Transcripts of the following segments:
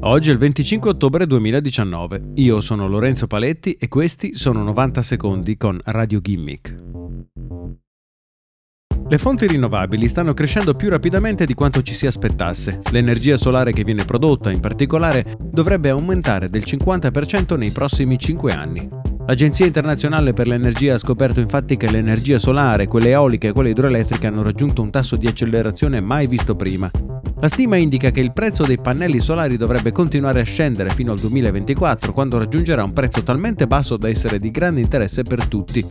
Oggi è il 25 ottobre 2019. Io sono Lorenzo Paletti e questi sono 90 secondi con Radio Gimmick. Le fonti rinnovabili stanno crescendo più rapidamente di quanto ci si aspettasse. L'energia solare che viene prodotta, in particolare, dovrebbe aumentare del 50% nei prossimi 5 anni. L'Agenzia internazionale per l'energia ha scoperto infatti che l'energia solare, quelle eoliche e quelle idroelettriche hanno raggiunto un tasso di accelerazione mai visto prima. La stima indica che il prezzo dei pannelli solari dovrebbe continuare a scendere fino al 2024, quando raggiungerà un prezzo talmente basso da essere di grande interesse per tutti.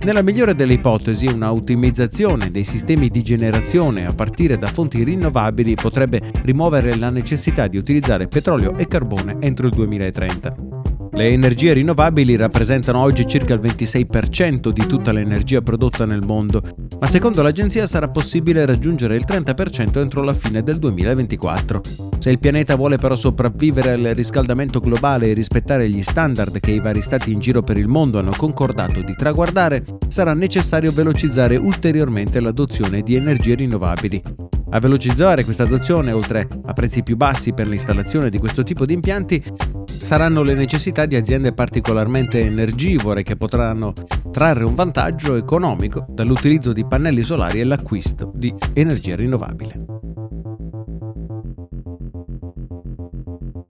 Nella migliore delle ipotesi, una ottimizzazione dei sistemi di generazione a partire da fonti rinnovabili potrebbe rimuovere la necessità di utilizzare petrolio e carbone entro il 2030. Le energie rinnovabili rappresentano oggi circa il 26% di tutta l'energia prodotta nel mondo, ma secondo l'agenzia sarà possibile raggiungere il 30% entro la fine del 2024. Se il pianeta vuole però sopravvivere al riscaldamento globale e rispettare gli standard che i vari stati in giro per il mondo hanno concordato di traguardare, sarà necessario velocizzare ulteriormente l'adozione di energie rinnovabili. A velocizzare questa adozione, oltre a prezzi più bassi per l'installazione di questo tipo di impianti, saranno le necessità di aziende particolarmente energivore che potranno trarre un vantaggio economico dall'utilizzo di pannelli solari e l'acquisto di energia rinnovabile.